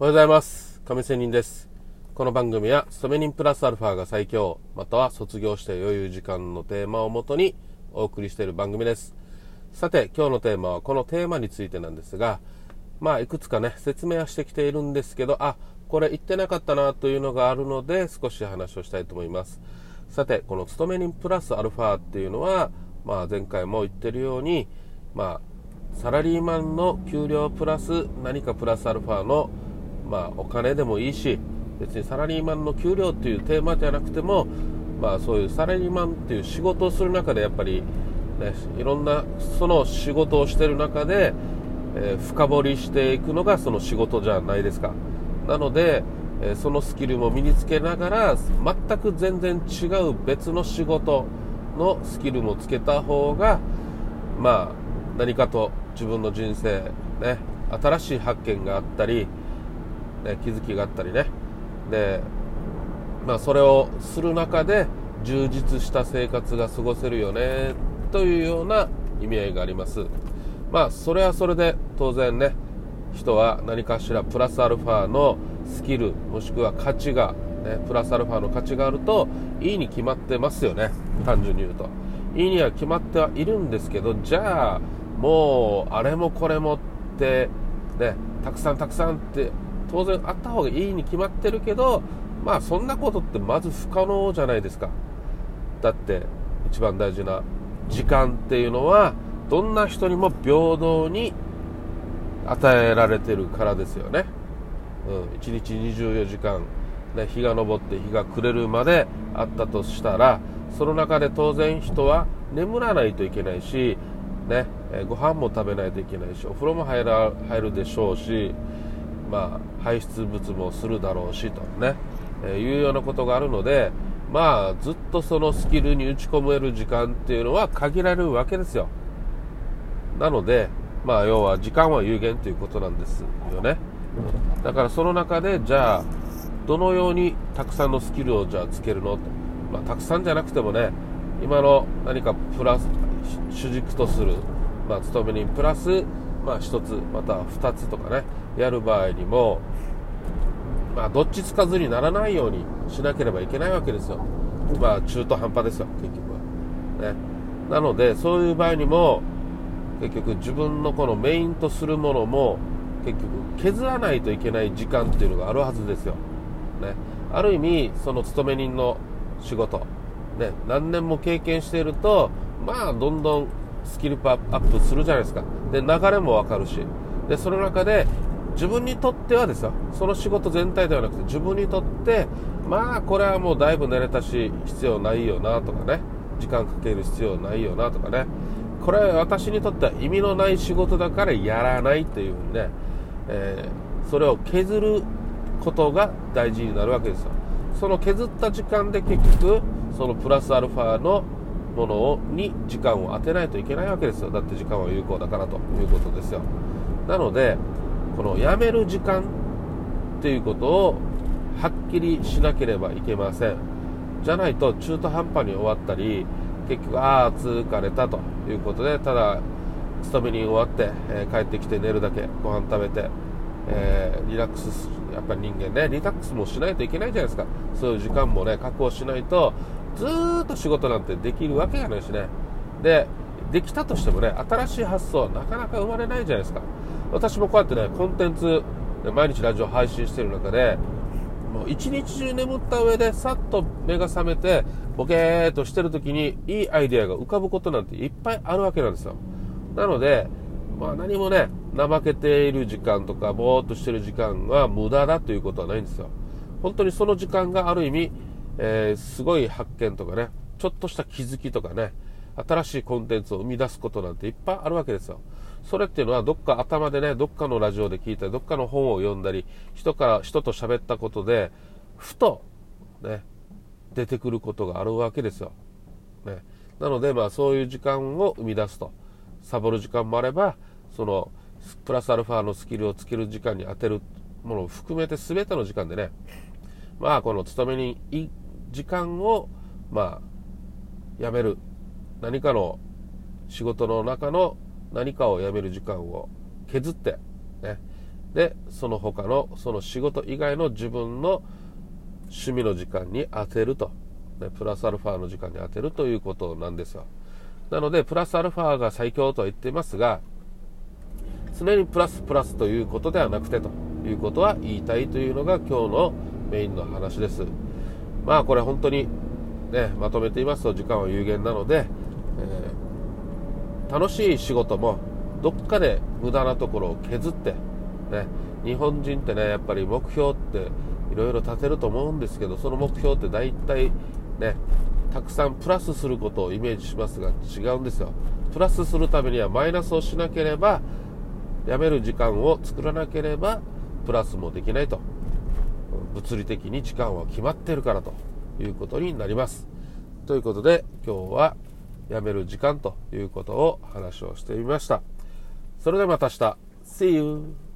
おはようございます。亀仙人です。この番組は、勤め人プラスアルファが最強、または卒業して余裕時間のテーマをもとにお送りしている番組です。さて、今日のテーマはこのテーマについてなんですが、まあ、いくつかね、説明はしてきているんですけど、あ、これ言ってなかったなというのがあるので、少し話をしたいと思います。さて、この勤め人プラスアルファっていうのは、まあ、前回も言ってるように、まあ、サラリーマンの給料プラス何かプラスアルファのまあ、お金でもいいし別にサラリーマンの給料っていうテーマじゃなくても、まあ、そういうサラリーマンっていう仕事をする中でやっぱり、ね、いろんなその仕事をしてる中で、えー深掘りしていくのがその仕事じゃないですか。なので、えーそのスキルも身につけながら全く全然違う別の仕事のスキルもつけた方がまあ何かと自分の人生ね新しい発見があったりね、気づきがあったりね。で、まあ、それをする中で充実した生活が過ごせるよねというような意味合いがあります。まあそれはそれで当然ね人は何かしらプラスアルファのスキルもしくは価値が、ね、プラスアルファの価値があるといいに決まってますよね。単純に言うと。いいには決まってはいるんですけどじゃあもうあれもこれもってねたくさんたくさんって当然あった方がいいに決まってるけどまあそんなことってまず不可能じゃないですか。だって一番大事な時間っていうのはどんな人にも平等に与えられてるからですよね、うん、1日24時間、ね、日が昇って日が暮れるまであったとしたらその中で当然人は眠らないといけないし、ね、えご飯も食べないといけないしお風呂も入ら入るでしょうしまあ、排出物もするだろうしとね、えーいうようなことがあるので、まあ、ずっとそのスキルに打ち込める時間っていうのは限られるわけですよ。なので、まあ、要は時間は有限ということなんですよね。だからその中で、じゃあ、どのようにたくさんのスキルをじゃあつけるの？と。まあ、たくさんじゃなくてもね、今の何かプラス、主軸とする、まあ、勤め人プラス、まあ、1つ、また2つとかね、やる場合にも、まあ、どっちつかずにならないようにしなければいけないわけですよ。まあ、中途半端ですよ、結局は。ね。なので、そういう場合にも、結局自分のこのメインとするものも、結局削らないといけない時間っていうのがあるはずですよ。ね。ある意味、その勤め人の仕事、ね、何年も経験していると、まあ、どんどんスキルアップするじゃないですか。で、流れもわかるし。で、その中で、自分にとってはですよ、その仕事全体ではなくて、自分にとって、まあ、これはもうだいぶ慣れたし、必要ないよなとかね、時間かける必要ないよなとかね、これは私にとっては意味のない仕事だからやらないっていうふうにね、えーそれを削ることが大事になるわけですよ。その削った時間で結局、そのプラスアルファのものをに時間を当てないといけないわけですよ。だって時間は有効だからということですよ。なので、この辞める時間っていうことをはっきりしなければいけません。じゃないと中途半端に終わったり、結局、ああ、疲れたということで、ただ、勤めに終わって、えー帰ってきて寝るだけ、ご飯食べて、えーリラックスすやっぱり人間ね、リラックスもしないといけないじゃないですか。そういう時間もね、確保しないと、ずーっと仕事なんてできるわけがないしね。で、できたとしてもね、新しい発想はなかなか生まれないじゃないですか。私もこうやってね、コンテンツ、毎日ラジオ配信してる中で、もう一日中眠った上でさっと目が覚めてボケーっとしてる時にいいアイデアが浮かぶことなんていっぱいあるわけなんですよなので、まあ、何もね怠けている時間とかぼーっとしてる時間は無駄だということはないんですよ本当にその時間がある意味、えーすごい発見とかねちょっとした気づきとかね新しいコンテンツを生み出すことなんていっぱいあるわけですよ。それっていうのはどっか頭でねどっかのラジオで聞いたりどっかの本を読んだり人から人と喋ったことでふとね出てくることがあるわけですよ、ね、なのでまあそういう時間を生み出すと。サボる時間もあればそのプラスアルファのスキルをつける時間に当てるものを含めて全ての時間でねまあこの勤めにいい時間をまあやめる。何かの仕事の中の何かをやめる時間を削って、ね。でその他のその仕事以外の自分の趣味の時間に充てると、ね、プラスアルファの時間に充てるということなんですよ。なのでプラスアルファが最強とは言っていますが常にプラスプラスということではなくてということは言いたいというのが今日のメインの話です。まあこれ本当にねまとめていますと時間は有限なので、えー、楽しい仕事もどっかで無駄なところを削ってね日本人ってねやっぱり目標っていろいろ立てると思うんですけどその目標って大体ねたくさんプラスすることをイメージしますが違うんですよ。プラスするためにはマイナスをしなければやめる時間を作らなければプラスもできないと。物理的に時間は決まってるからということになります。ということで今日はやめる時間ということを話をしてみました。それではまた明日。See you!